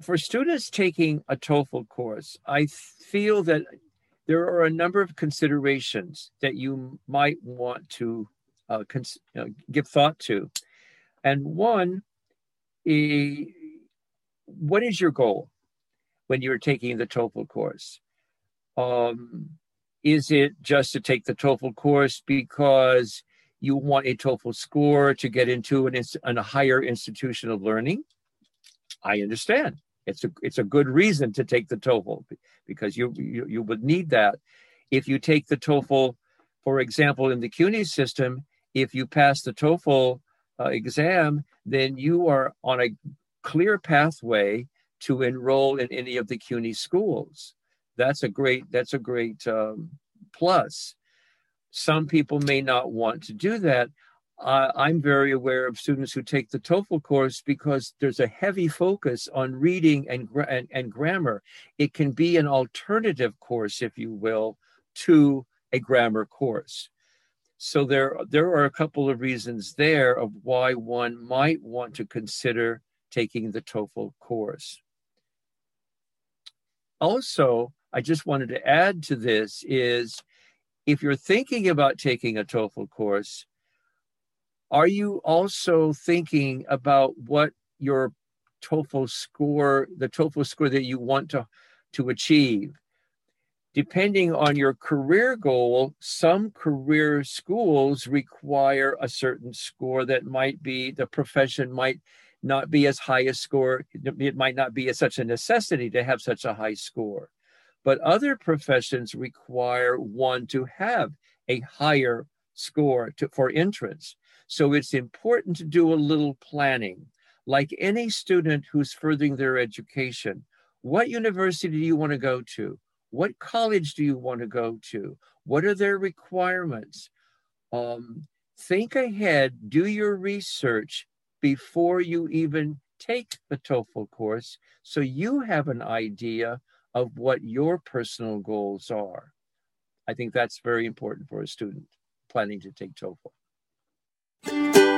for students taking a TOEFL course, I feel that there are a number of considerations that you might want to uh, cons- know, give thought to. And one, is, what is your goal when you're taking the TOEFL course? Um, is it just to take the TOEFL course because you want a TOEFL score to get into an, an a higher institution of learning? I understand. It's a it's a good reason to take the TOEFL because you you, you would need that. If you take the TOEFL, for example, in the CUNY system, if you pass the TOEFL uh, exam, then you are on a clear pathway to enroll in any of the CUNY schools. That's a great that's a great um, plus. Some people may not want to do that. Uh, I'm very aware of students who take the TOEFL course because there's a heavy focus on reading and, and, and grammar. It can be an alternative course, if you will, to a grammar course. So there, there are a couple of reasons there of why one might want to consider taking the TOEFL course. Also, I just wanted to add to this is if you're thinking about taking a TOEFL course, are you also thinking about what your TOEFL score, the TOEFL score that you want to, to achieve? Depending on your career goal, some career schools require a certain score that might be, the profession might not be as high a score. It might not be such a necessity to have such a high score. But other professions require one to have a higher score to, for entrance. So it's important to do a little planning. Like any student who's furthering their education, what university do you want to go to? What college do you want to go to? What are their requirements? Um, think ahead, do your research before you even take the TOEFL course so you have an idea of what your personal goals are. I think that's very important for a student planning to take TOEFL. Música